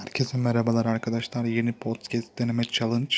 Herkese merhabalar arkadaşlar. Yeni podcast deneme challenge.